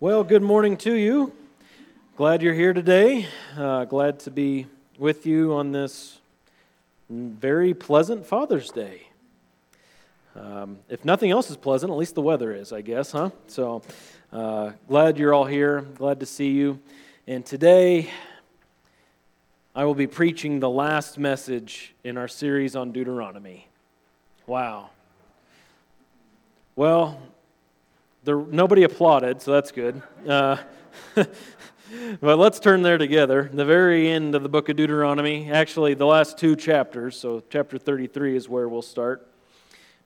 Well, good morning to you. Glad you're here today. Uh, glad to be with you on this very pleasant Father's Day. Um, if nothing else is pleasant, at least the weather is, I guess, huh? So uh, glad you're all here. Glad to see you. And today, I will be preaching the last message in our series on Deuteronomy. Wow. Well, nobody applauded, so that's good. Uh, but let's turn there together. The very end of the book of Deuteronomy, actually, the last two chapters, so chapter 33 is where we'll start.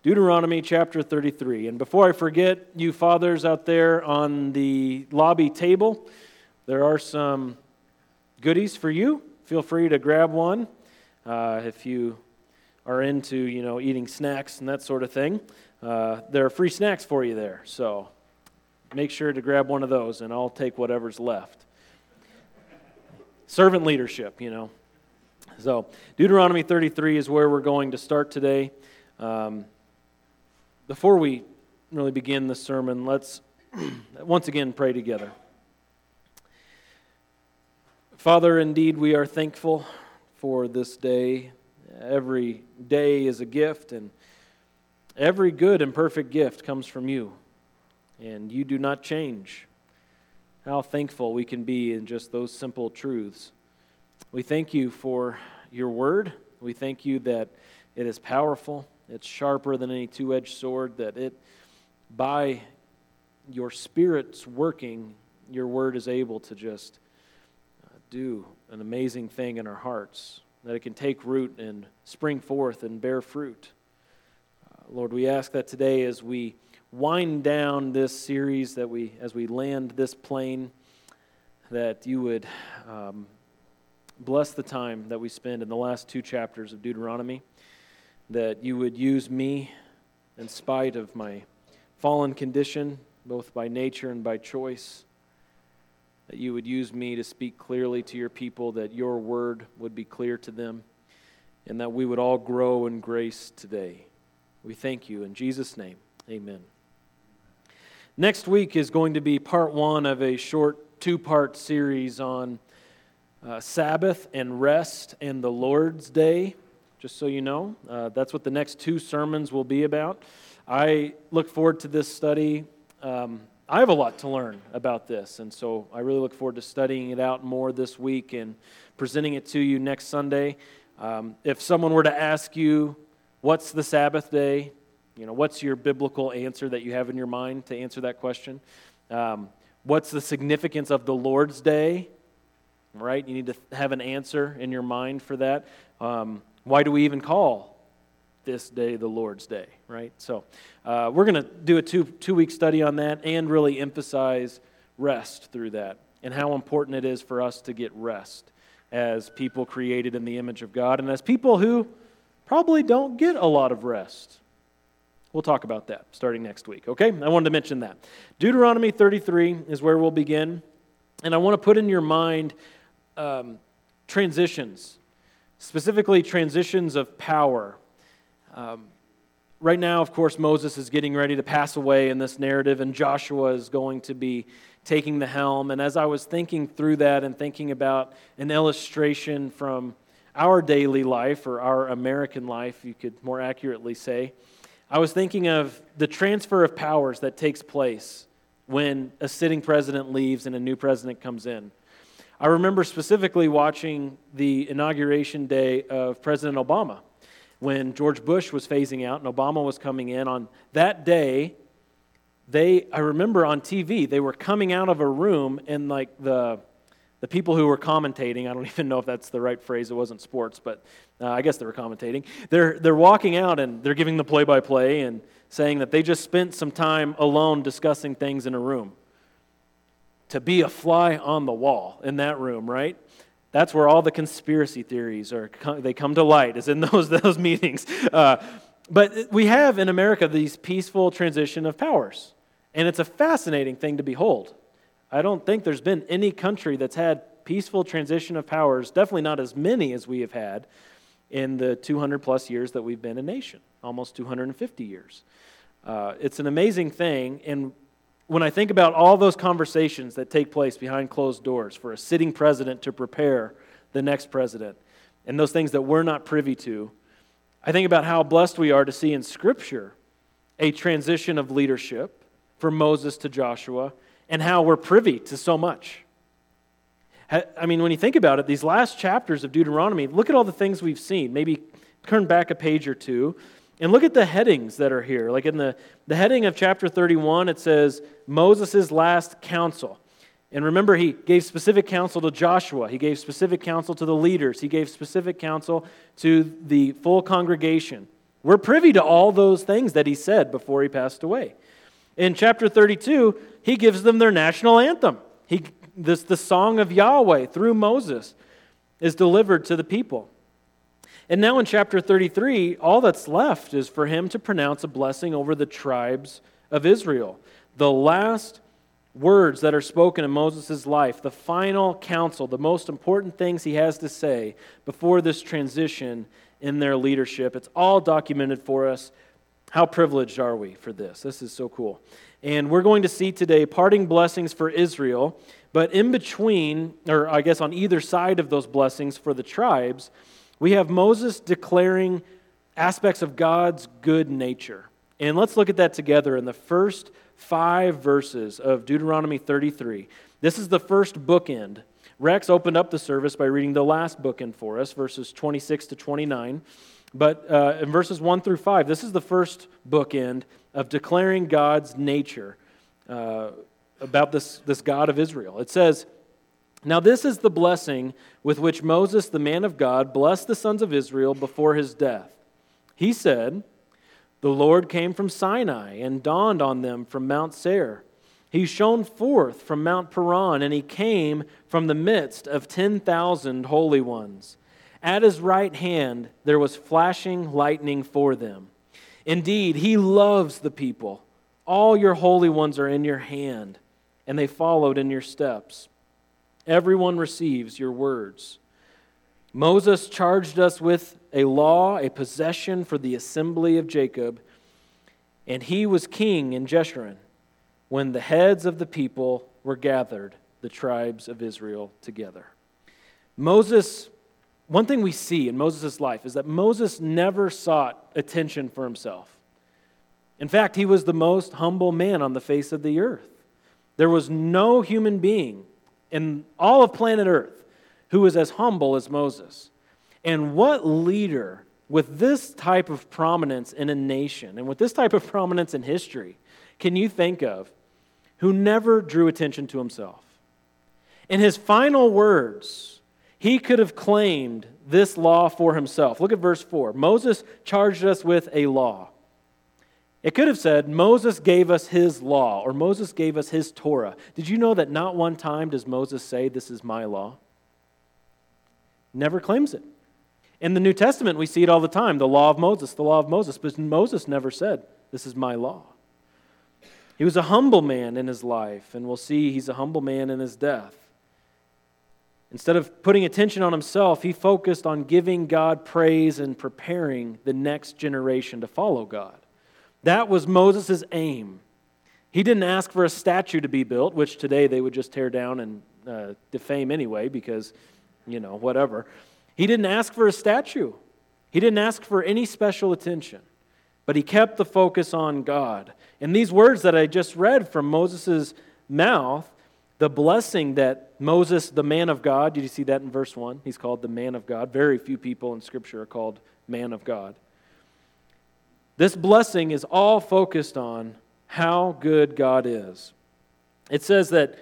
Deuteronomy chapter 33. And before I forget, you fathers out there on the lobby table, there are some goodies for you. Feel free to grab one uh, if you are into, you know, eating snacks and that sort of thing. Uh, there are free snacks for you there. So make sure to grab one of those, and I'll take whatever's left. Servant leadership, you know. So, Deuteronomy 33 is where we're going to start today. Um, before we really begin the sermon, let's once again pray together. Father, indeed, we are thankful for this day. Every day is a gift, and every good and perfect gift comes from you and you do not change. How thankful we can be in just those simple truths. We thank you for your word. We thank you that it is powerful, it's sharper than any two edged sword, that it, by your Spirit's working, your word is able to just uh, do an amazing thing in our hearts, that it can take root and spring forth and bear fruit. Lord, we ask that today as we wind down this series that we as we land this plane that you would um, bless the time that we spend in the last two chapters of deuteronomy that you would use me in spite of my fallen condition both by nature and by choice that you would use me to speak clearly to your people that your word would be clear to them and that we would all grow in grace today we thank you in jesus name amen Next week is going to be part one of a short two part series on uh, Sabbath and rest and the Lord's Day, just so you know. Uh, that's what the next two sermons will be about. I look forward to this study. Um, I have a lot to learn about this, and so I really look forward to studying it out more this week and presenting it to you next Sunday. Um, if someone were to ask you, What's the Sabbath day? You know, what's your biblical answer that you have in your mind to answer that question? Um, what's the significance of the Lord's Day? Right? You need to have an answer in your mind for that. Um, why do we even call this day the Lord's Day? Right? So, uh, we're going to do a two two week study on that and really emphasize rest through that and how important it is for us to get rest as people created in the image of God and as people who probably don't get a lot of rest. We'll talk about that starting next week, okay? I wanted to mention that. Deuteronomy 33 is where we'll begin. And I want to put in your mind um, transitions, specifically transitions of power. Um, right now, of course, Moses is getting ready to pass away in this narrative, and Joshua is going to be taking the helm. And as I was thinking through that and thinking about an illustration from our daily life, or our American life, you could more accurately say, I was thinking of the transfer of powers that takes place when a sitting president leaves and a new president comes in. I remember specifically watching the inauguration day of President Obama when George Bush was phasing out and Obama was coming in. On that day, they, I remember on TV, they were coming out of a room and like the, the people who were commentating, I don't even know if that's the right phrase, it wasn't sports, but uh, I guess they were commentating. They're, they're walking out and they're giving the play by play and saying that they just spent some time alone discussing things in a room. To be a fly on the wall in that room, right? That's where all the conspiracy theories are, they come to light, is in those, those meetings. Uh, but we have in America these peaceful transition of powers. And it's a fascinating thing to behold. I don't think there's been any country that's had peaceful transition of powers, definitely not as many as we have had in the 200 plus years that we've been a nation, almost 250 years. Uh, it's an amazing thing, and when I think about all those conversations that take place behind closed doors for a sitting president to prepare the next president, and those things that we're not privy to, I think about how blessed we are to see in Scripture a transition of leadership from Moses to Joshua, and how we're privy to so much. I mean, when you think about it, these last chapters of Deuteronomy, look at all the things we've seen. Maybe turn back a page or two and look at the headings that are here. Like in the, the heading of chapter 31, it says Moses' last counsel. And remember, he gave specific counsel to Joshua. He gave specific counsel to the leaders. He gave specific counsel to the full congregation. We're privy to all those things that he said before he passed away. In chapter 32, he gives them their national anthem. He, this, the song of Yahweh through Moses is delivered to the people. And now in chapter 33, all that's left is for him to pronounce a blessing over the tribes of Israel. The last words that are spoken in Moses' life, the final counsel, the most important things he has to say before this transition in their leadership. It's all documented for us. How privileged are we for this? This is so cool. And we're going to see today parting blessings for Israel, but in between, or I guess on either side of those blessings for the tribes, we have Moses declaring aspects of God's good nature. And let's look at that together in the first five verses of Deuteronomy 33. This is the first bookend. Rex opened up the service by reading the last bookend for us, verses 26 to 29. But uh, in verses 1 through 5, this is the first bookend of declaring God's nature uh, about this, this God of Israel. It says, Now this is the blessing with which Moses, the man of God, blessed the sons of Israel before his death. He said, the Lord came from Sinai and dawned on them from Mount Seir. He shone forth from Mount Paran, and he came from the midst of 10,000 holy ones. At his right hand there was flashing lightning for them. Indeed, he loves the people. All your holy ones are in your hand, and they followed in your steps. Everyone receives your words. Moses charged us with a law, a possession for the assembly of Jacob, and he was king in Jeshurun when the heads of the people were gathered, the tribes of Israel together. Moses, one thing we see in Moses' life is that Moses never sought attention for himself. In fact, he was the most humble man on the face of the earth. There was no human being in all of planet Earth who was as humble as Moses. And what leader with this type of prominence in a nation and with this type of prominence in history can you think of who never drew attention to himself? In his final words, he could have claimed this law for himself. Look at verse 4. Moses charged us with a law. It could have said, Moses gave us his law, or Moses gave us his Torah. Did you know that not one time does Moses say, This is my law? never claims it. In the New Testament, we see it all the time the law of Moses, the law of Moses. But Moses never said, This is my law. He was a humble man in his life, and we'll see he's a humble man in his death. Instead of putting attention on himself, he focused on giving God praise and preparing the next generation to follow God. That was Moses' aim. He didn't ask for a statue to be built, which today they would just tear down and uh, defame anyway because you know, whatever. He didn't ask for a statue, he didn't ask for any special attention, but he kept the focus on God. And these words that I just read from Moses' mouth, the blessing that Moses, the man of God, did you see that in verse 1? He's called the man of God. Very few people in Scripture are called man of God. This blessing is all focused on how good God is. It says that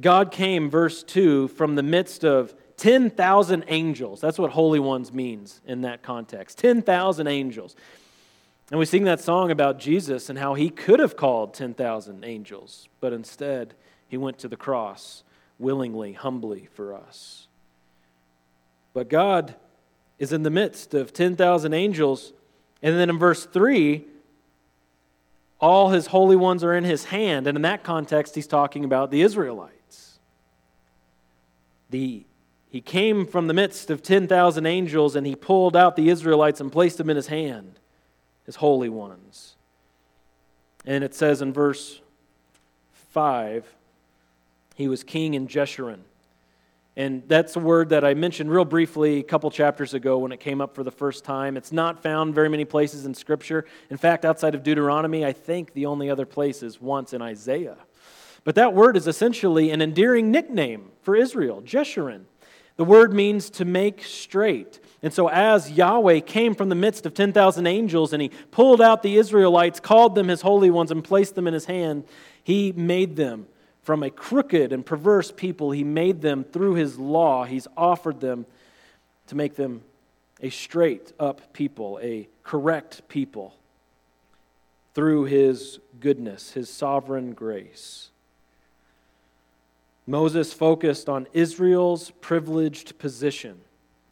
God came, verse 2, from the midst of 10,000 angels. That's what holy ones means in that context. 10,000 angels. And we sing that song about Jesus and how he could have called 10,000 angels, but instead he went to the cross willingly, humbly for us. But God is in the midst of 10,000 angels. And then in verse 3, all his holy ones are in his hand. And in that context, he's talking about the Israelites. The he came from the midst of 10,000 angels and he pulled out the Israelites and placed them in his hand, his holy ones. And it says in verse 5, he was king in Jeshurun. And that's a word that I mentioned real briefly a couple chapters ago when it came up for the first time. It's not found very many places in Scripture. In fact, outside of Deuteronomy, I think the only other place is once in Isaiah. But that word is essentially an endearing nickname for Israel, Jeshurun. The word means to make straight. And so, as Yahweh came from the midst of 10,000 angels and he pulled out the Israelites, called them his holy ones, and placed them in his hand, he made them from a crooked and perverse people. He made them through his law. He's offered them to make them a straight up people, a correct people, through his goodness, his sovereign grace. Moses focused on Israel's privileged position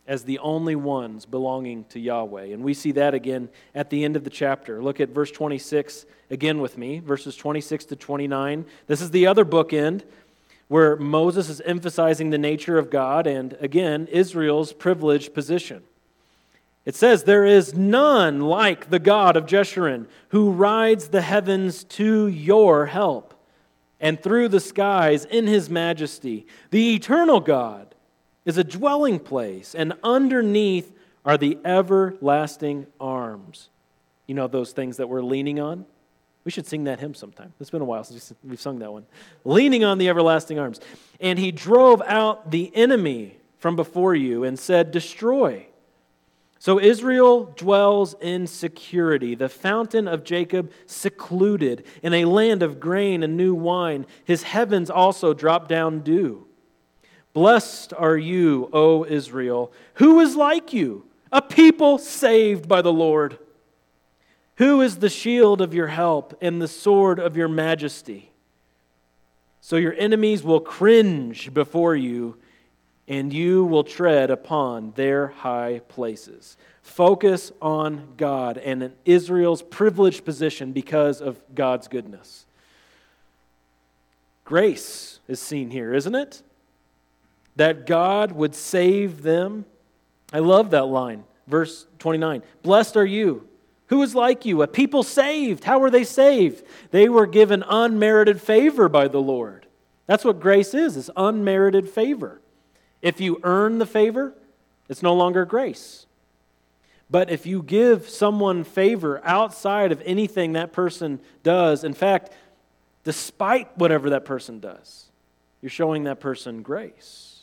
as the only ones belonging to Yahweh. And we see that again at the end of the chapter. Look at verse 26 again with me, verses 26 to 29. This is the other bookend where Moses is emphasizing the nature of God and, again, Israel's privileged position. It says, There is none like the God of Jeshurun who rides the heavens to your help and through the skies in his majesty. The eternal God is a dwelling place, and underneath are the everlasting arms. You know those things that we're leaning on? We should sing that hymn sometime. It's been a while since we've sung that one. Leaning on the everlasting arms. And he drove out the enemy from before you and said, Destroy. So Israel dwells in security, the fountain of Jacob secluded, in a land of grain and new wine. His heavens also drop down dew. Blessed are you, O Israel. Who is like you? A people saved by the Lord. Who is the shield of your help and the sword of your majesty? So your enemies will cringe before you and you will tread upon their high places. Focus on God and Israel's privileged position because of God's goodness. Grace is seen here, isn't it? That God would save them. I love that line, verse 29. Blessed are you. Who is like you? A people saved. How were they saved? They were given unmerited favor by the Lord. That's what grace is, is unmerited favor. If you earn the favor, it's no longer grace. But if you give someone favor outside of anything that person does, in fact, despite whatever that person does, you're showing that person grace.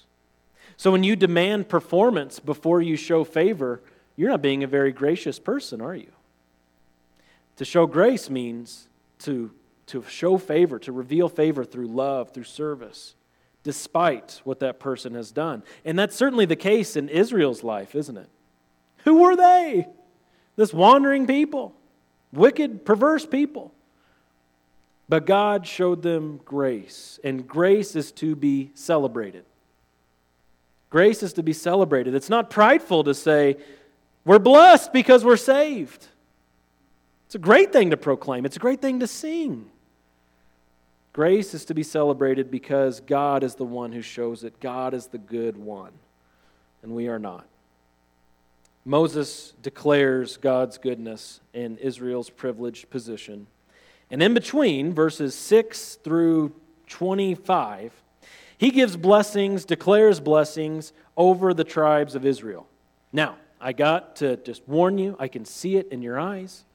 So when you demand performance before you show favor, you're not being a very gracious person, are you? To show grace means to, to show favor, to reveal favor through love, through service despite what that person has done. And that's certainly the case in Israel's life, isn't it? Who were they? This wandering people, wicked, perverse people. But God showed them grace, and grace is to be celebrated. Grace is to be celebrated. It's not prideful to say, we're blessed because we're saved. It's a great thing to proclaim, it's a great thing to sing. Grace is to be celebrated because God is the one who shows it. God is the good one, and we are not. Moses declares God's goodness in Israel's privileged position. And in between, verses 6 through 25, he gives blessings, declares blessings over the tribes of Israel. Now, I got to just warn you, I can see it in your eyes.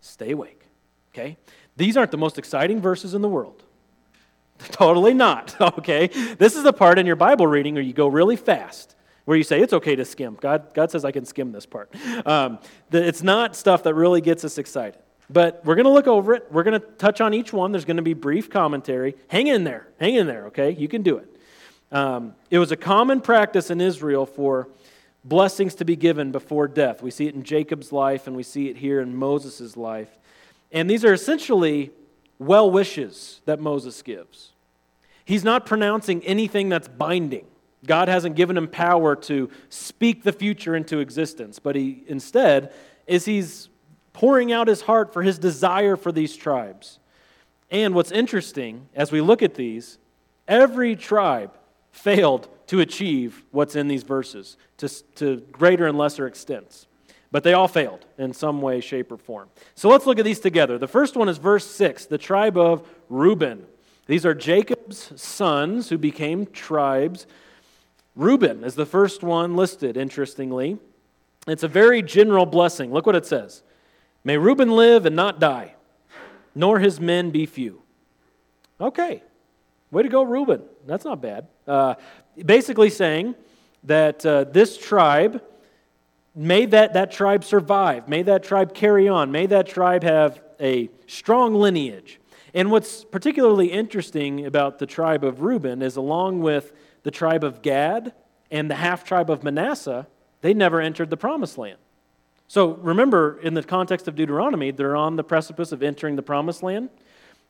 Stay awake, okay? These aren't the most exciting verses in the world. Totally not, okay? This is the part in your Bible reading where you go really fast, where you say, it's okay to skim. God, God says I can skim this part. Um, it's not stuff that really gets us excited. But we're going to look over it. We're going to touch on each one. There's going to be brief commentary. Hang in there. Hang in there, okay? You can do it. Um, it was a common practice in Israel for blessings to be given before death. We see it in Jacob's life, and we see it here in Moses' life. And these are essentially well wishes that Moses gives. He's not pronouncing anything that's binding. God hasn't given him power to speak the future into existence, but he instead is he's pouring out his heart for his desire for these tribes. And what's interesting as we look at these, every tribe failed to achieve what's in these verses to, to greater and lesser extents. But they all failed in some way, shape, or form. So let's look at these together. The first one is verse 6, the tribe of Reuben. These are Jacob's sons who became tribes. Reuben is the first one listed, interestingly. It's a very general blessing. Look what it says May Reuben live and not die, nor his men be few. Okay, way to go, Reuben. That's not bad. Uh, basically saying that uh, this tribe, may that, that tribe survive, may that tribe carry on, may that tribe have a strong lineage. And what's particularly interesting about the tribe of Reuben is, along with the tribe of Gad and the half tribe of Manasseh, they never entered the promised land. So remember, in the context of Deuteronomy, they're on the precipice of entering the promised land.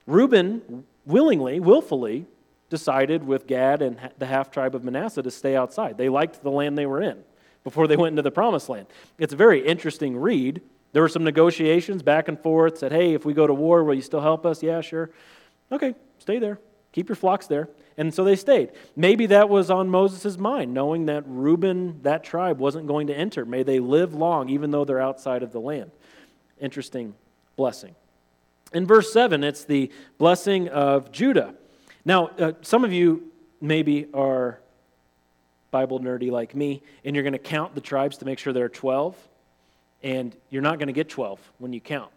Reuben willingly, willfully, decided with Gad and the half tribe of Manasseh to stay outside. They liked the land they were in before they went into the promised land. It's a very interesting read. There were some negotiations back and forth, said, hey, if we go to war, will you still help us? Yeah, sure. Okay, stay there. Keep your flocks there. And so they stayed. Maybe that was on Moses' mind, knowing that Reuben, that tribe, wasn't going to enter. May they live long, even though they're outside of the land. Interesting blessing. In verse 7, it's the blessing of Judah. Now, uh, some of you maybe are Bible nerdy like me, and you're going to count the tribes to make sure there are 12, and you're not going to get 12 when you count.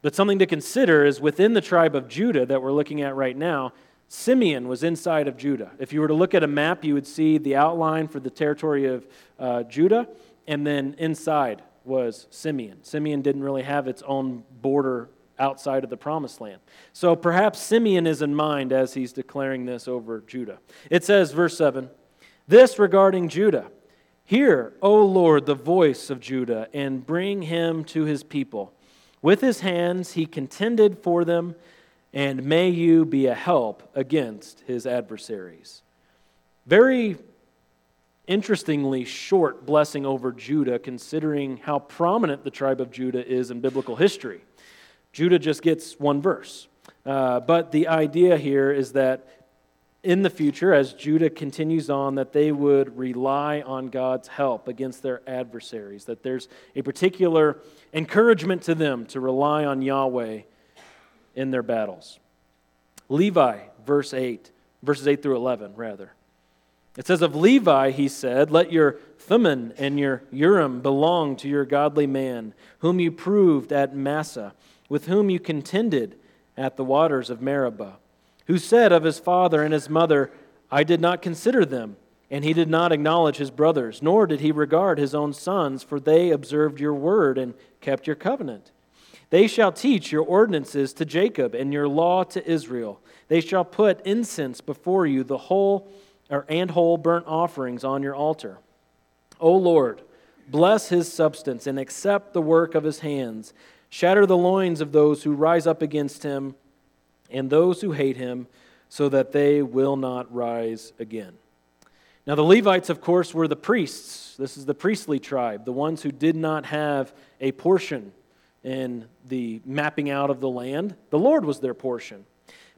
But something to consider is within the tribe of Judah that we're looking at right now, Simeon was inside of Judah. If you were to look at a map, you would see the outline for the territory of uh, Judah, and then inside was Simeon. Simeon didn't really have its own border outside of the promised land. So perhaps Simeon is in mind as he's declaring this over Judah. It says, verse 7 This regarding Judah Hear, O Lord, the voice of Judah, and bring him to his people. With his hands he contended for them and may you be a help against his adversaries. Very interestingly short blessing over Judah, considering how prominent the tribe of Judah is in biblical history. Judah just gets one verse. Uh, but the idea here is that in the future, as Judah continues on, that they would rely on God's help against their adversaries, that there's a particular encouragement to them to rely on Yahweh in their battles. Levi, verse 8, verses 8 through 11, rather. It says, Of Levi, he said, Let your Thummim and your Urim belong to your godly man, whom you proved at Massah, with whom you contended at the waters of Meribah, who said of his father and his mother, I did not consider them. And he did not acknowledge his brothers, nor did he regard his own sons, for they observed your word and kept your covenant. They shall teach your ordinances to Jacob and your law to Israel. They shall put incense before you, the whole or, and whole burnt offerings on your altar. O Lord, bless his substance and accept the work of his hands. Shatter the loins of those who rise up against him and those who hate him, so that they will not rise again. Now, the Levites, of course, were the priests. This is the priestly tribe, the ones who did not have a portion in the mapping out of the land. The Lord was their portion.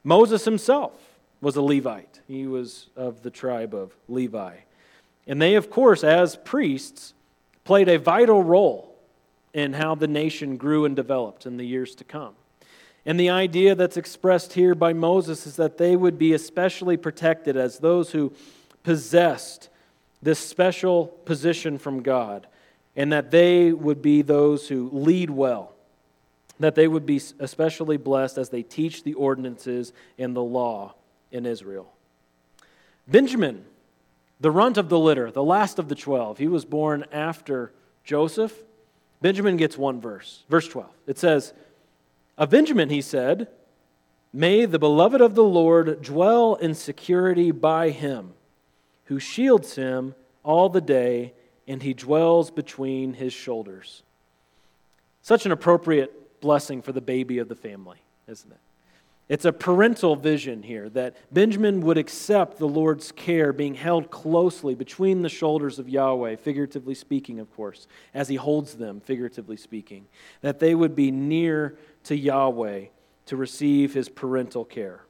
Moses himself was a Levite, he was of the tribe of Levi. And they, of course, as priests, played a vital role in how the nation grew and developed in the years to come. And the idea that's expressed here by Moses is that they would be especially protected as those who possessed this special position from God and that they would be those who lead well, that they would be especially blessed as they teach the ordinances and the law in Israel. Benjamin, the runt of the litter, the last of the 12, he was born after Joseph. Benjamin gets one verse, verse 12. It says, Of Benjamin, he said, May the beloved of the Lord dwell in security by him, who shields him all the day and he dwells between his shoulders. Such an appropriate blessing for the baby of the family, isn't it? It's a parental vision here that Benjamin would accept the Lord's care being held closely between the shoulders of Yahweh, figuratively speaking, of course, as he holds them, figuratively speaking, that they would be near to Yahweh to receive his parental care.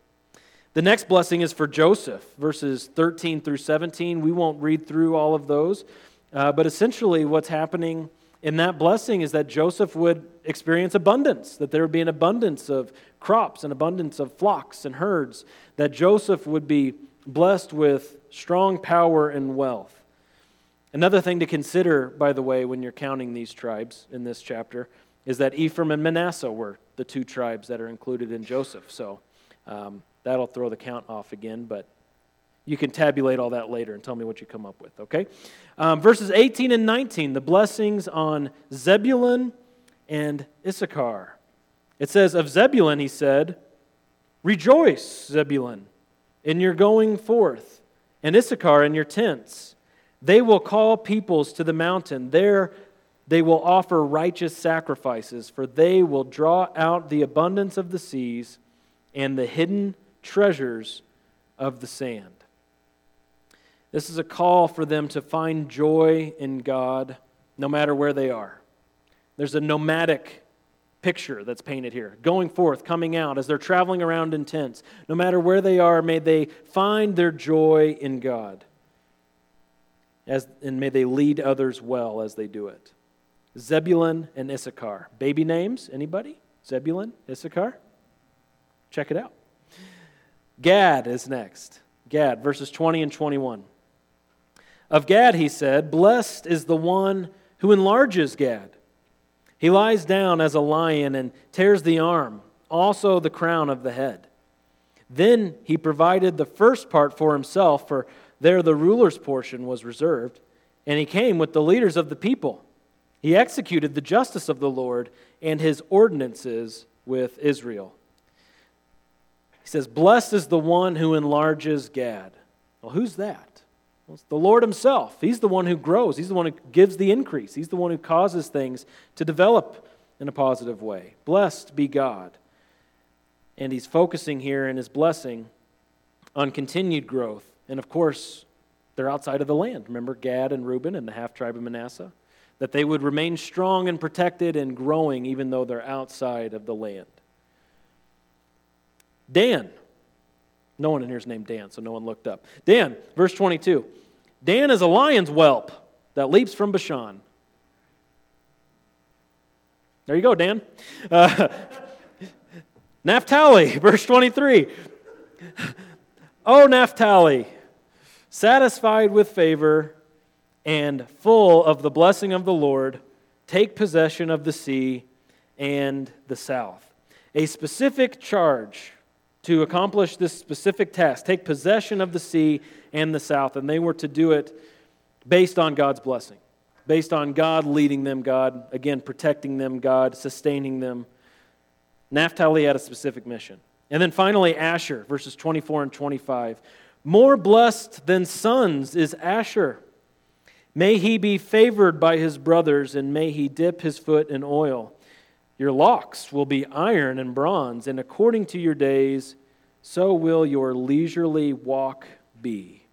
The next blessing is for Joseph, verses 13 through 17. We won't read through all of those, uh, but essentially, what's happening in that blessing is that Joseph would experience abundance, that there would be an abundance of crops, an abundance of flocks and herds, that Joseph would be blessed with strong power and wealth. Another thing to consider, by the way, when you're counting these tribes in this chapter, is that Ephraim and Manasseh were the two tribes that are included in Joseph. So um, that'll throw the count off again, but you can tabulate all that later and tell me what you come up with, okay? Um, verses 18 and 19, the blessings on Zebulun and Issachar. It says, Of Zebulun, he said, Rejoice, Zebulun, in your going forth, and Issachar in your tents. They will call peoples to the mountain. There they will offer righteous sacrifices, for they will draw out the abundance of the seas and the hidden treasures of the sand. This is a call for them to find joy in God no matter where they are. There's a nomadic picture that's painted here. Going forth, coming out, as they're traveling around in tents. No matter where they are, may they find their joy in God. As, and may they lead others well as they do it. Zebulun and Issachar. Baby names? Anybody? Zebulun, Issachar? Check it out. Gad is next. Gad, verses 20 and 21. Of Gad, he said, Blessed is the one who enlarges Gad. He lies down as a lion and tears the arm, also the crown of the head. Then he provided the first part for himself, for there the ruler's portion was reserved, and he came with the leaders of the people. He executed the justice of the Lord and his ordinances with Israel. He says, Blessed is the one who enlarges Gad. Well, who's that? The Lord Himself. He's the one who grows, He's the one who gives the increase, He's the one who causes things to develop in a positive way. Blessed be God. And He's focusing here in His blessing on continued growth. And of course, they're outside of the land. Remember Gad and Reuben and the half tribe of Manasseh? That they would remain strong and protected and growing even though they're outside of the land. Dan. No one in here is named Dan, so no one looked up. Dan, verse 22. Dan is a lion's whelp that leaps from Bashan. There you go, Dan. Uh, Naphtali, verse 23. Oh, Naphtali, satisfied with favor and full of the blessing of the Lord, take possession of the sea and the south. A specific charge to accomplish this specific task take possession of the sea and the south. And they were to do it based on God's blessing, based on God leading them, God, again, protecting them, God sustaining them. Naphtali had a specific mission. And then finally, Asher, verses 24 and 25. More blessed than sons is Asher. May he be favored by his brothers, and may he dip his foot in oil. Your locks will be iron and bronze, and according to your days, so will your leisurely walk be.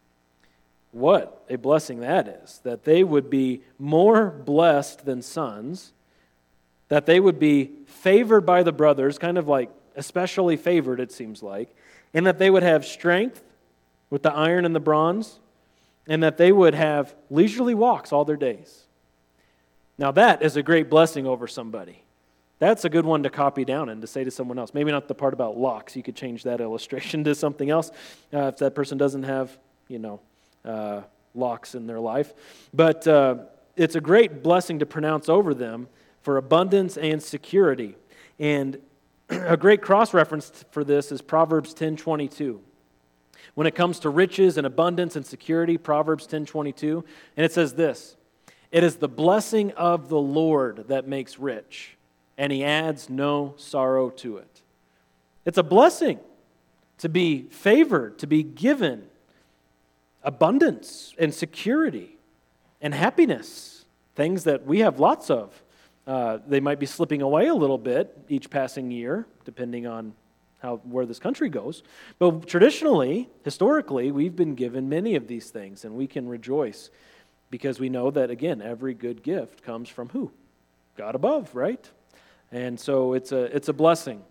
What a blessing that is, that they would be more blessed than sons, that they would be favored by the brothers, kind of like especially favored, it seems like, and that they would have strength with the iron and the bronze, and that they would have leisurely walks all their days. Now, that is a great blessing over somebody. That's a good one to copy down and to say to someone else. Maybe not the part about locks. You could change that illustration to something else uh, if that person doesn't have, you know, uh, locks in their life. But uh, it's a great blessing to pronounce over them for abundance and security. And a great cross reference for this is Proverbs 10:22. When it comes to riches and abundance and security, Proverbs 10:22, and it says this: "It is the blessing of the Lord that makes rich." And he adds no sorrow to it. It's a blessing to be favored, to be given abundance and security and happiness, things that we have lots of. Uh, they might be slipping away a little bit each passing year, depending on how, where this country goes. But traditionally, historically, we've been given many of these things, and we can rejoice because we know that, again, every good gift comes from who? God above, right? And so it's a, it's a blessing.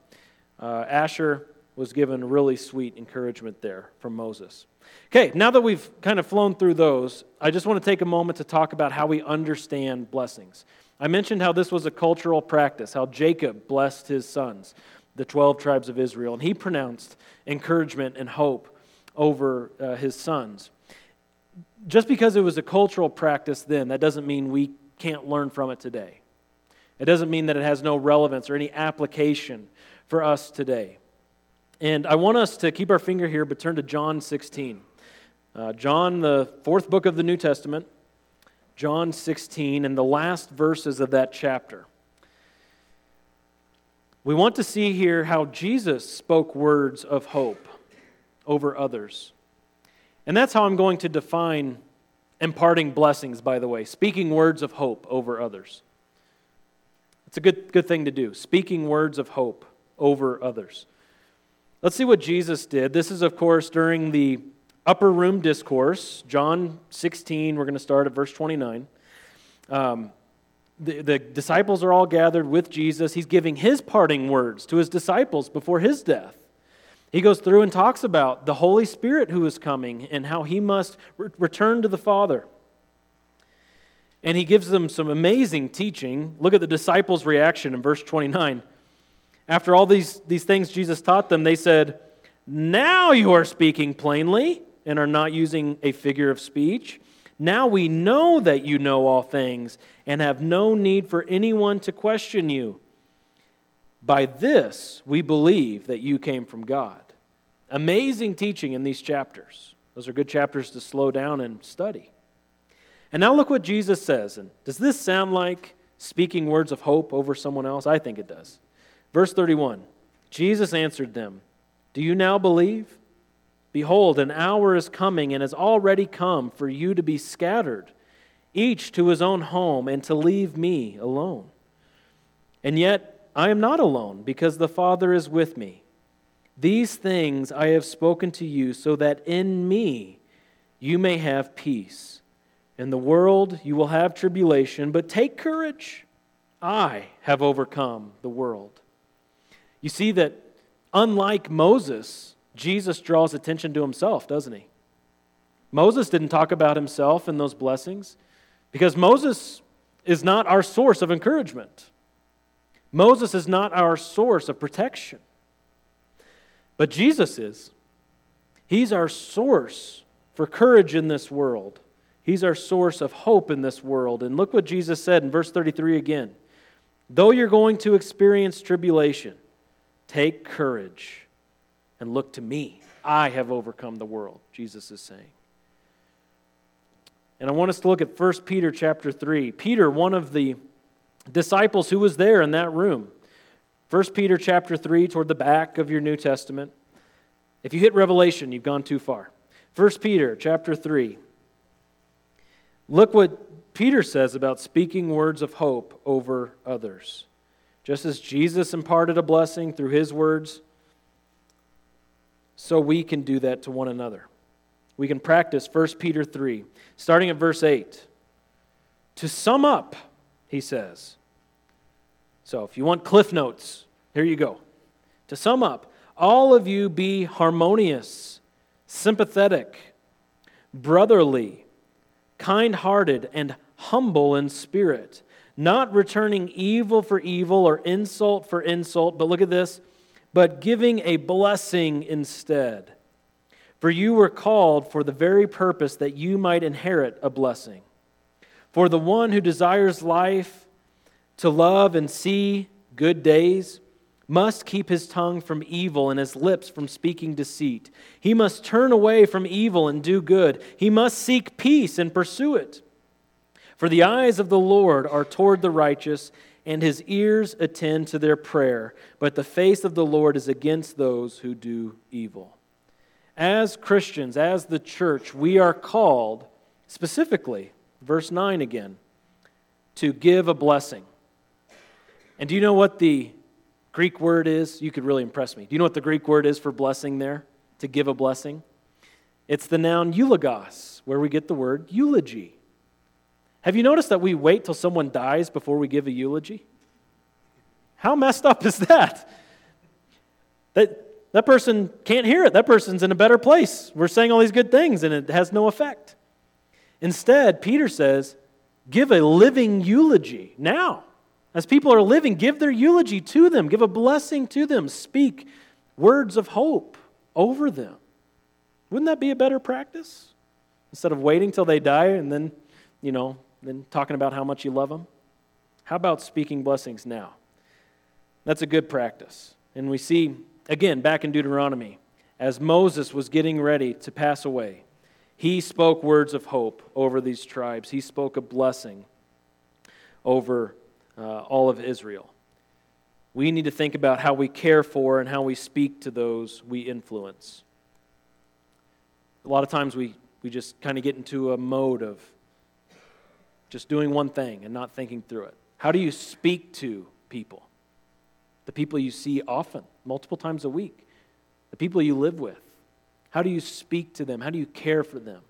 Uh, Asher was given really sweet encouragement there from Moses. Okay, now that we've kind of flown through those, I just want to take a moment to talk about how we understand blessings. I mentioned how this was a cultural practice, how Jacob blessed his sons, the 12 tribes of Israel, and he pronounced encouragement and hope over uh, his sons. Just because it was a cultural practice then, that doesn't mean we can't learn from it today. It doesn't mean that it has no relevance or any application for us today. And I want us to keep our finger here, but turn to John 16. Uh, John, the fourth book of the New Testament, John 16, and the last verses of that chapter. We want to see here how Jesus spoke words of hope over others. And that's how I'm going to define imparting blessings, by the way, speaking words of hope over others. It's a good, good thing to do, speaking words of hope over others. Let's see what Jesus did. This is, of course, during the upper room discourse, John 16. We're going to start at verse 29. Um, the, the disciples are all gathered with Jesus. He's giving his parting words to his disciples before his death. He goes through and talks about the Holy Spirit who is coming and how he must re- return to the Father. And he gives them some amazing teaching. Look at the disciples' reaction in verse 29. After all these, these things Jesus taught them, they said, Now you are speaking plainly and are not using a figure of speech. Now we know that you know all things and have no need for anyone to question you. By this we believe that you came from God. Amazing teaching in these chapters. Those are good chapters to slow down and study. And now look what Jesus says. And does this sound like speaking words of hope over someone else? I think it does. Verse 31 Jesus answered them, Do you now believe? Behold, an hour is coming and has already come for you to be scattered, each to his own home, and to leave me alone. And yet I am not alone, because the Father is with me. These things I have spoken to you, so that in me you may have peace. In the world you will have tribulation, but take courage. I have overcome the world. You see that unlike Moses, Jesus draws attention to himself, doesn't he? Moses didn't talk about himself in those blessings because Moses is not our source of encouragement. Moses is not our source of protection. But Jesus is. He's our source for courage in this world. He's our source of hope in this world. And look what Jesus said in verse 33 again. Though you're going to experience tribulation, take courage and look to me. I have overcome the world, Jesus is saying. And I want us to look at 1 Peter chapter 3. Peter, one of the disciples who was there in that room. 1 Peter chapter 3, toward the back of your New Testament. If you hit Revelation, you've gone too far. 1 Peter chapter 3. Look what Peter says about speaking words of hope over others. Just as Jesus imparted a blessing through his words, so we can do that to one another. We can practice 1 Peter 3, starting at verse 8. To sum up, he says. So if you want cliff notes, here you go. To sum up, all of you be harmonious, sympathetic, brotherly, kind hearted, and humble in spirit, not returning evil for evil or insult for insult, but look at this but giving a blessing instead. For you were called for the very purpose that you might inherit a blessing. For the one who desires life to love and see good days must keep his tongue from evil and his lips from speaking deceit. He must turn away from evil and do good. He must seek peace and pursue it. For the eyes of the Lord are toward the righteous and his ears attend to their prayer, but the face of the Lord is against those who do evil. As Christians, as the church, we are called specifically, verse 9 again, to give a blessing. And do you know what the Greek word is? You could really impress me. Do you know what the Greek word is for blessing there? To give a blessing? It's the noun eulogos, where we get the word eulogy. Have you noticed that we wait till someone dies before we give a eulogy? How messed up is that? That, that person can't hear it. That person's in a better place. We're saying all these good things and it has no effect. Instead, Peter says, give a living eulogy now. As people are living, give their eulogy to them, give a blessing to them, speak words of hope over them. Wouldn't that be a better practice? Instead of waiting till they die and then, you know, then talking about how much you love them? How about speaking blessings now? That's a good practice. And we see, again, back in Deuteronomy, as Moses was getting ready to pass away, he spoke words of hope over these tribes. He spoke a blessing over uh, all of Israel. We need to think about how we care for and how we speak to those we influence. A lot of times we, we just kind of get into a mode of just doing one thing and not thinking through it. How do you speak to people? The people you see often, multiple times a week, the people you live with. How do you speak to them? How do you care for them?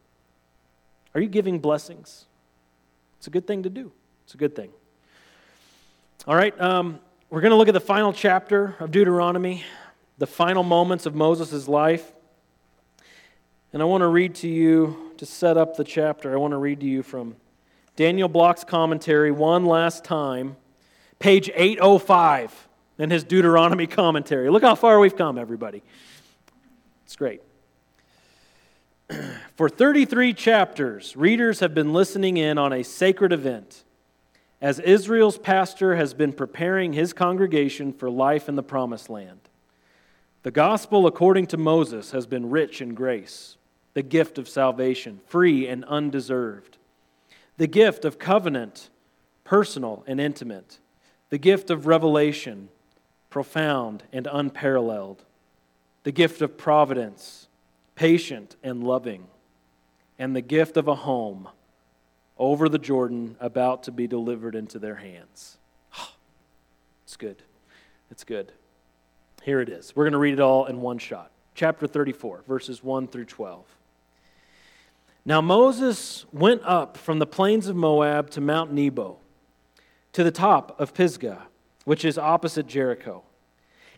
Are you giving blessings? It's a good thing to do. It's a good thing. All right, um, we're going to look at the final chapter of Deuteronomy, the final moments of Moses' life. And I want to read to you, to set up the chapter, I want to read to you from Daniel Block's commentary one last time, page 805 in his Deuteronomy commentary. Look how far we've come, everybody. It's great. For 33 chapters, readers have been listening in on a sacred event as Israel's pastor has been preparing his congregation for life in the promised land. The gospel, according to Moses, has been rich in grace, the gift of salvation, free and undeserved, the gift of covenant, personal and intimate, the gift of revelation, profound and unparalleled, the gift of providence, patient and loving, and the gift of a home over the Jordan about to be delivered into their hands. It's good. It's good. Here it is. We're going to read it all in one shot. Chapter 34, verses 1 through 12. Now Moses went up from the plains of Moab to Mount Nebo, to the top of Pisgah, which is opposite Jericho.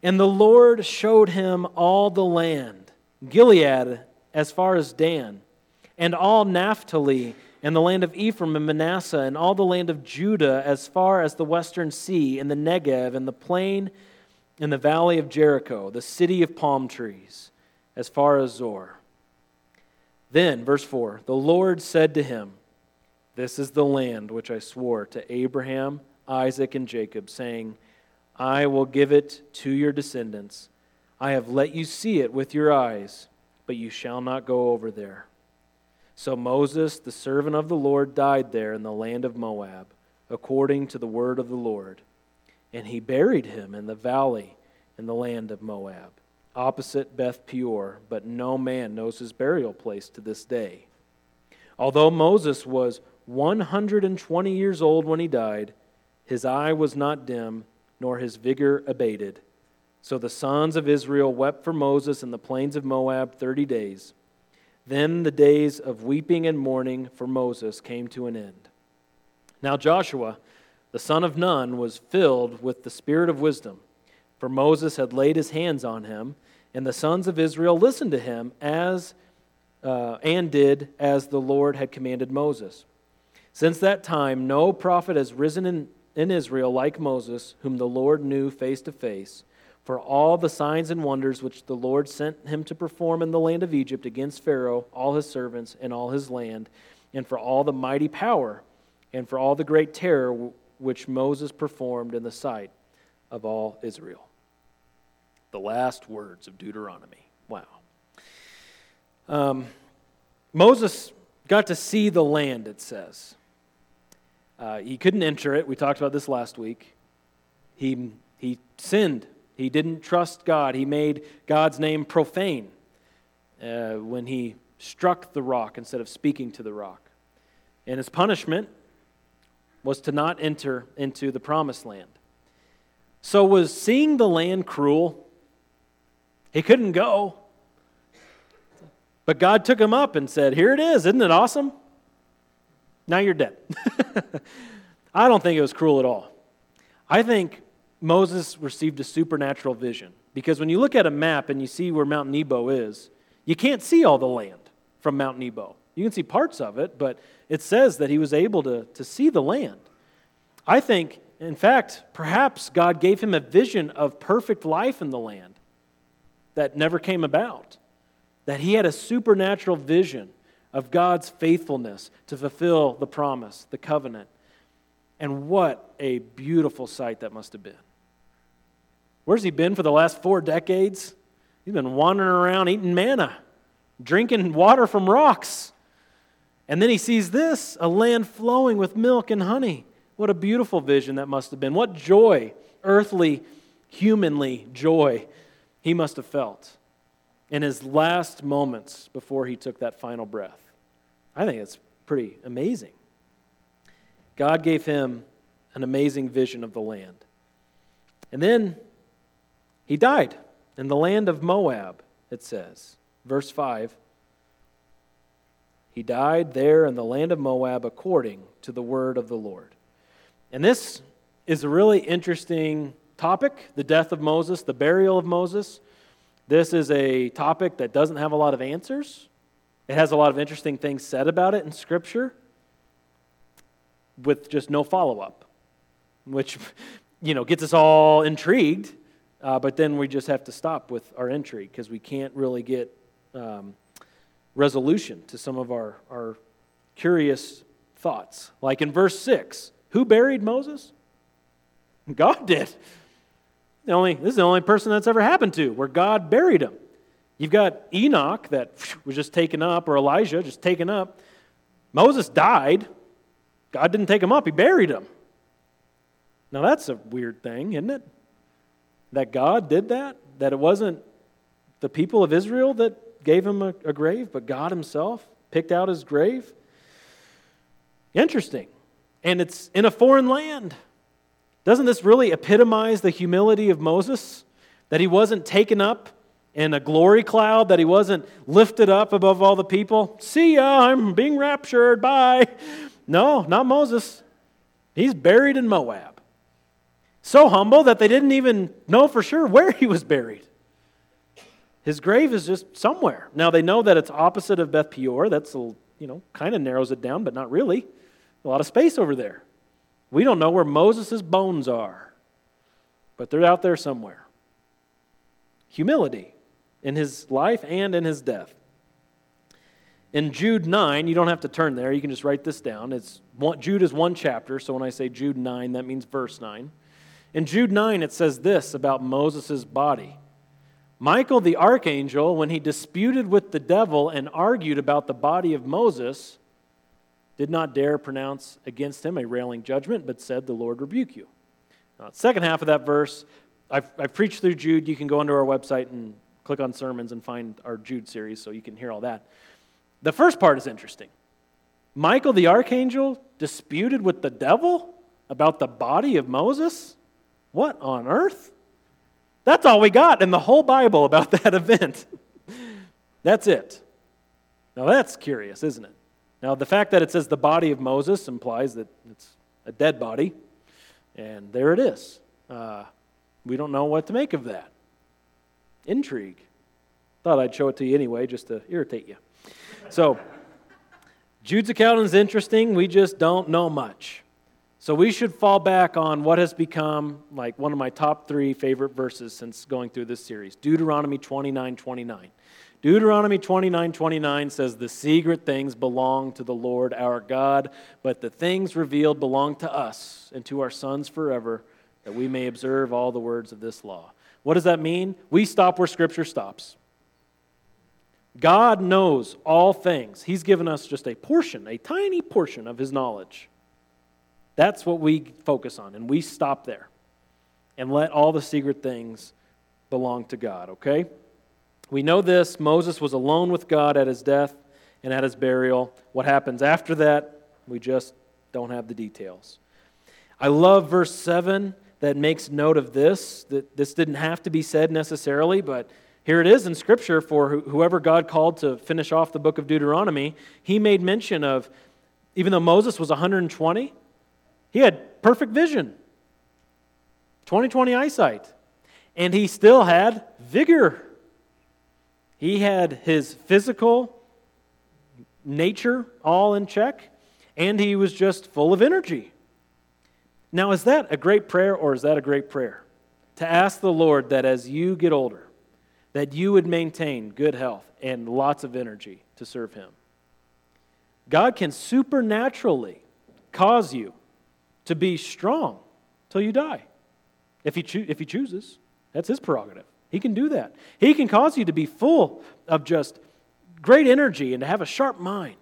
And the Lord showed him all the land, Gilead as far as Dan, and all Naphtali and the land of Ephraim and Manasseh, and all the land of Judah as far as the western sea, and the Negev, and the plain and the valley of Jericho, the city of palm trees, as far as Zoar. Then, verse 4 the Lord said to him, This is the land which I swore to Abraham, Isaac, and Jacob, saying, I will give it to your descendants. I have let you see it with your eyes, but you shall not go over there. So Moses, the servant of the Lord, died there in the land of Moab, according to the word of the Lord. And he buried him in the valley in the land of Moab, opposite Beth Peor, but no man knows his burial place to this day. Although Moses was 120 years old when he died, his eye was not dim, nor his vigor abated. So the sons of Israel wept for Moses in the plains of Moab 30 days. Then the days of weeping and mourning for Moses came to an end. Now Joshua, the son of Nun, was filled with the spirit of wisdom, for Moses had laid his hands on him, and the sons of Israel listened to him as uh, and did as the Lord had commanded Moses. Since that time, no prophet has risen in, in Israel like Moses, whom the Lord knew face to face for all the signs and wonders which the Lord sent him to perform in the land of Egypt against Pharaoh, all his servants, and all his land, and for all the mighty power, and for all the great terror which Moses performed in the sight of all Israel. The last words of Deuteronomy. Wow. Um, Moses got to see the land, it says. Uh, he couldn't enter it. We talked about this last week. He, he sinned he didn't trust God. He made God's name profane uh, when he struck the rock instead of speaking to the rock. And his punishment was to not enter into the promised land. So, was seeing the land cruel? He couldn't go. But God took him up and said, Here it is. Isn't it awesome? Now you're dead. I don't think it was cruel at all. I think Moses received a supernatural vision. Because when you look at a map and you see where Mount Nebo is, you can't see all the land from Mount Nebo. You can see parts of it, but it says that he was able to, to see the land. I think, in fact, perhaps God gave him a vision of perfect life in the land that never came about. That he had a supernatural vision of God's faithfulness to fulfill the promise, the covenant. And what a beautiful sight that must have been. Where's he been for the last four decades? He's been wandering around eating manna, drinking water from rocks. And then he sees this a land flowing with milk and honey. What a beautiful vision that must have been. What joy, earthly, humanly joy, he must have felt in his last moments before he took that final breath. I think it's pretty amazing. God gave him an amazing vision of the land. And then he died in the land of Moab, it says. Verse 5 He died there in the land of Moab according to the word of the Lord. And this is a really interesting topic the death of Moses, the burial of Moses. This is a topic that doesn't have a lot of answers. It has a lot of interesting things said about it in Scripture with just no follow up, which, you know, gets us all intrigued. Uh, but then we just have to stop with our entry because we can't really get um, resolution to some of our, our curious thoughts. Like in verse 6, who buried Moses? God did. The only, this is the only person that's ever happened to where God buried him. You've got Enoch that was just taken up, or Elijah just taken up. Moses died. God didn't take him up, he buried him. Now that's a weird thing, isn't it? That God did that? That it wasn't the people of Israel that gave him a, a grave, but God himself picked out his grave? Interesting. And it's in a foreign land. Doesn't this really epitomize the humility of Moses? That he wasn't taken up in a glory cloud, that he wasn't lifted up above all the people. See ya, I'm being raptured, bye. No, not Moses. He's buried in Moab. So humble that they didn't even know for sure where he was buried. His grave is just somewhere. Now they know that it's opposite of Beth Peor. That's you know, kind of narrows it down, but not really. A lot of space over there. We don't know where Moses' bones are, but they're out there somewhere. Humility in his life and in his death. In Jude 9, you don't have to turn there, you can just write this down. It's one, Jude is one chapter, so when I say Jude 9, that means verse 9. In Jude 9, it says this about Moses' body. Michael the archangel, when he disputed with the devil and argued about the body of Moses, did not dare pronounce against him a railing judgment, but said, The Lord rebuke you. Now, second half of that verse, I've, I've preached through Jude. You can go onto our website and click on sermons and find our Jude series so you can hear all that. The first part is interesting. Michael the archangel disputed with the devil about the body of Moses? What on earth? That's all we got in the whole Bible about that event. that's it. Now that's curious, isn't it? Now, the fact that it says the body of Moses implies that it's a dead body, and there it is. Uh, we don't know what to make of that. Intrigue. Thought I'd show it to you anyway, just to irritate you. So, Jude's account is interesting. We just don't know much. So, we should fall back on what has become like one of my top three favorite verses since going through this series Deuteronomy 29 29. Deuteronomy 29 29 says, The secret things belong to the Lord our God, but the things revealed belong to us and to our sons forever, that we may observe all the words of this law. What does that mean? We stop where Scripture stops. God knows all things. He's given us just a portion, a tiny portion of His knowledge. That's what we focus on, and we stop there and let all the secret things belong to God, okay? We know this Moses was alone with God at his death and at his burial. What happens after that, we just don't have the details. I love verse 7 that makes note of this, that this didn't have to be said necessarily, but here it is in Scripture for whoever God called to finish off the book of Deuteronomy. He made mention of, even though Moses was 120, he had perfect vision, 2020 eyesight, and he still had vigor he had his physical nature all in check, and he was just full of energy. Now, is that a great prayer or is that a great prayer? To ask the Lord that as you get older, that you would maintain good health and lots of energy to serve him. God can supernaturally cause you to be strong till you die. If he, if he chooses, that's his prerogative. He can do that. He can cause you to be full of just great energy and to have a sharp mind.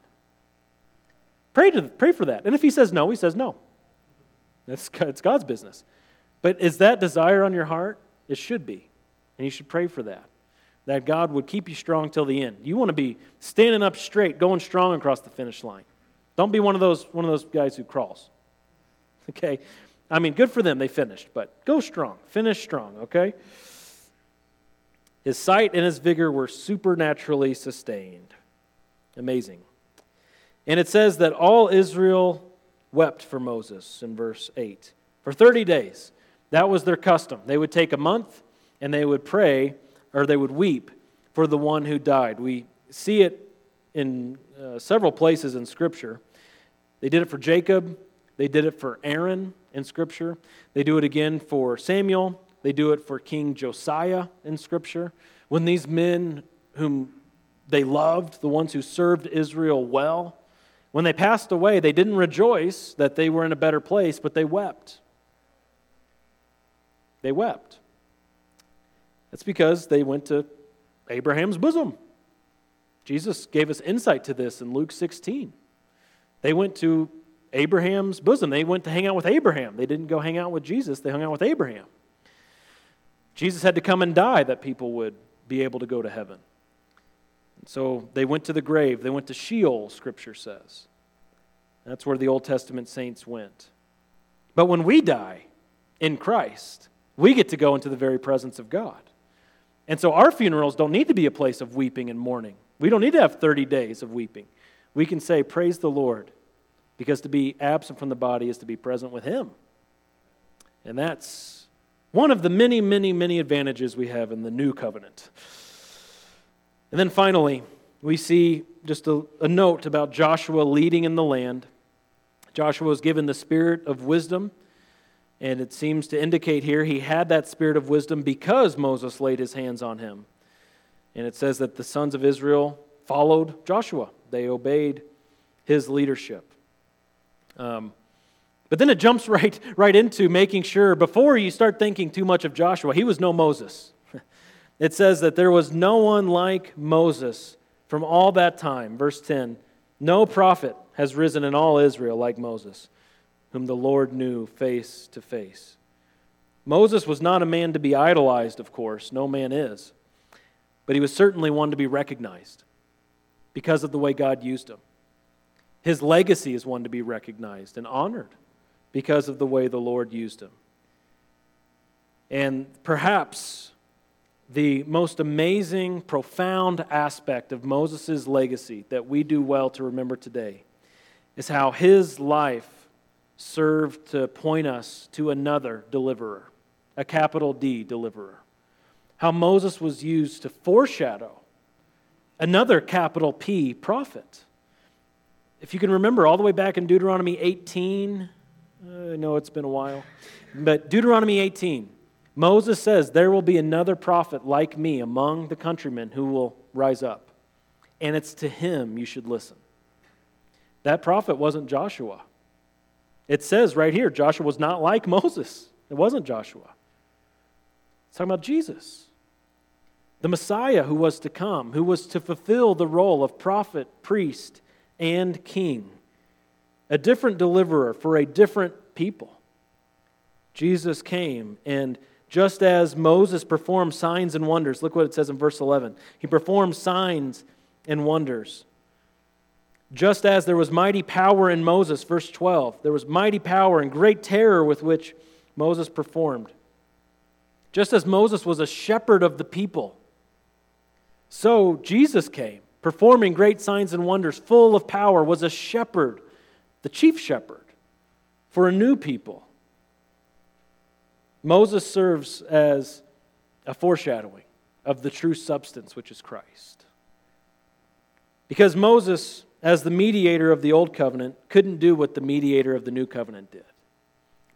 Pray, to, pray for that. And if he says no, he says no. That's it's God's business. But is that desire on your heart? It should be. And you should pray for that. That God would keep you strong till the end. You want to be standing up straight, going strong across the finish line. Don't be one of those, one of those guys who crawls. Okay? I mean, good for them, they finished, but go strong. Finish strong, okay? His sight and his vigor were supernaturally sustained. Amazing. And it says that all Israel wept for Moses in verse 8. For 30 days, that was their custom. They would take a month and they would pray or they would weep for the one who died. We see it in uh, several places in Scripture. They did it for Jacob, they did it for Aaron in Scripture, they do it again for Samuel, they do it for King Josiah in Scripture. When these men whom they loved, the ones who served Israel well, when they passed away, they didn't rejoice that they were in a better place, but they wept. They wept. That's because they went to Abraham's bosom. Jesus gave us insight to this in Luke 16. They went to Abraham's bosom. They went to hang out with Abraham. They didn't go hang out with Jesus, they hung out with Abraham. Jesus had to come and die that people would be able to go to heaven. So they went to the grave. They went to Sheol, Scripture says. That's where the Old Testament saints went. But when we die in Christ, we get to go into the very presence of God. And so our funerals don't need to be a place of weeping and mourning. We don't need to have 30 days of weeping. We can say, Praise the Lord, because to be absent from the body is to be present with Him. And that's one of the many, many, many advantages we have in the new covenant. And then finally, we see just a, a note about Joshua leading in the land. Joshua was given the spirit of wisdom and it seems to indicate here he had that spirit of wisdom because Moses laid his hands on him. And it says that the sons of Israel followed Joshua, they obeyed his leadership. Um, but then it jumps right, right into making sure, before you start thinking too much of Joshua, he was no Moses. it says that there was no one like Moses from all that time. Verse 10 No prophet has risen in all Israel like Moses whom the Lord knew face to face. Moses was not a man to be idolized, of course, no man is, but he was certainly one to be recognized because of the way God used him. His legacy is one to be recognized and honored because of the way the Lord used him. And perhaps the most amazing, profound aspect of Moses' legacy that we do well to remember today is how his life served to point us to another deliverer, a capital D deliverer. How Moses was used to foreshadow another capital P prophet. If you can remember, all the way back in Deuteronomy 18, uh, I know it's been a while, but Deuteronomy 18, Moses says, There will be another prophet like me among the countrymen who will rise up, and it's to him you should listen. That prophet wasn't Joshua. It says right here Joshua was not like Moses. It wasn't Joshua. It's talking about Jesus, the Messiah who was to come, who was to fulfill the role of prophet, priest, and king, a different deliverer for a different people. Jesus came, and just as Moses performed signs and wonders, look what it says in verse 11. He performed signs and wonders. Just as there was mighty power in Moses, verse 12, there was mighty power and great terror with which Moses performed. Just as Moses was a shepherd of the people, so Jesus came, performing great signs and wonders, full of power, was a shepherd, the chief shepherd, for a new people. Moses serves as a foreshadowing of the true substance, which is Christ. Because Moses as the mediator of the old covenant, couldn't do what the mediator of the new covenant did.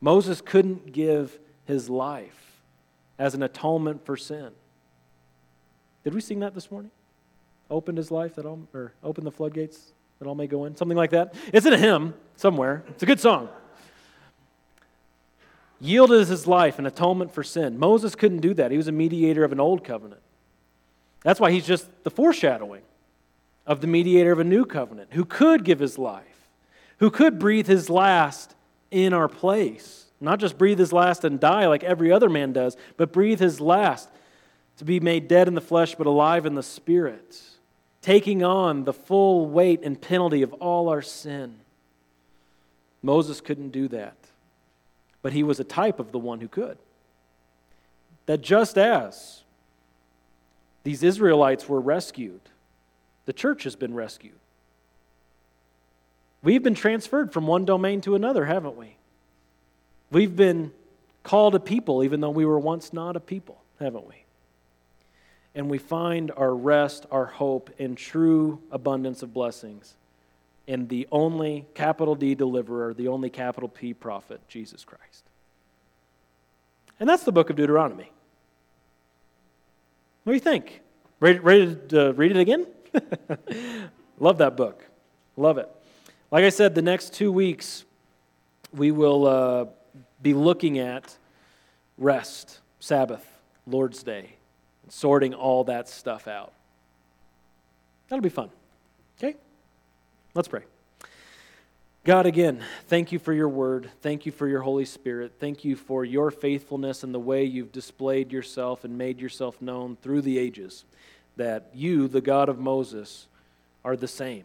Moses couldn't give his life as an atonement for sin. Did we sing that this morning? Opened his life that all, or opened the floodgates that all may go in, something like that. It's in a hymn somewhere. It's a good song. Yielded his life an atonement for sin. Moses couldn't do that. He was a mediator of an old covenant. That's why he's just the foreshadowing of the mediator of a new covenant who could give his life, who could breathe his last in our place. Not just breathe his last and die like every other man does, but breathe his last to be made dead in the flesh but alive in the spirit taking on the full weight and penalty of all our sin. Moses couldn't do that, but he was a type of the one who could. That just as these Israelites were rescued, the church has been rescued. We've been transferred from one domain to another, haven't we? We've been called a people, even though we were once not a people, haven't we? And we find our rest, our hope, in true abundance of blessings in the only capital D deliverer, the only capital P prophet, Jesus Christ. And that's the book of Deuteronomy. What do you think? Ready, ready to uh, read it again? Love that book. Love it. Like I said, the next two weeks we will uh, be looking at rest, Sabbath, Lord's Day sorting all that stuff out. That'll be fun. Okay? Let's pray. God, again, thank you for your word. Thank you for your Holy Spirit. Thank you for your faithfulness and the way you've displayed yourself and made yourself known through the ages. That you, the God of Moses, are the same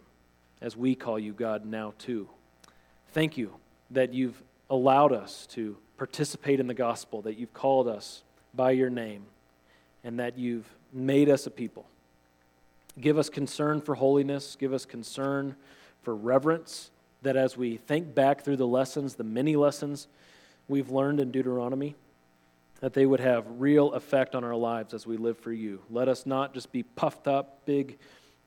as we call you God now, too. Thank you that you've allowed us to participate in the gospel, that you've called us by your name and that you've made us a people. Give us concern for holiness, give us concern for reverence, that as we think back through the lessons, the many lessons we've learned in Deuteronomy, that they would have real effect on our lives as we live for you. Let us not just be puffed up, big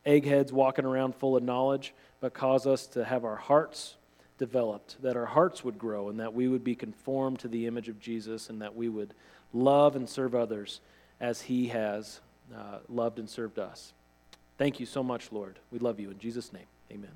eggheads walking around full of knowledge, but cause us to have our hearts developed, that our hearts would grow, and that we would be conformed to the image of Jesus, and that we would love and serve others as he has uh, loved and served us. Thank you so much, Lord. We love you. In Jesus' name, amen.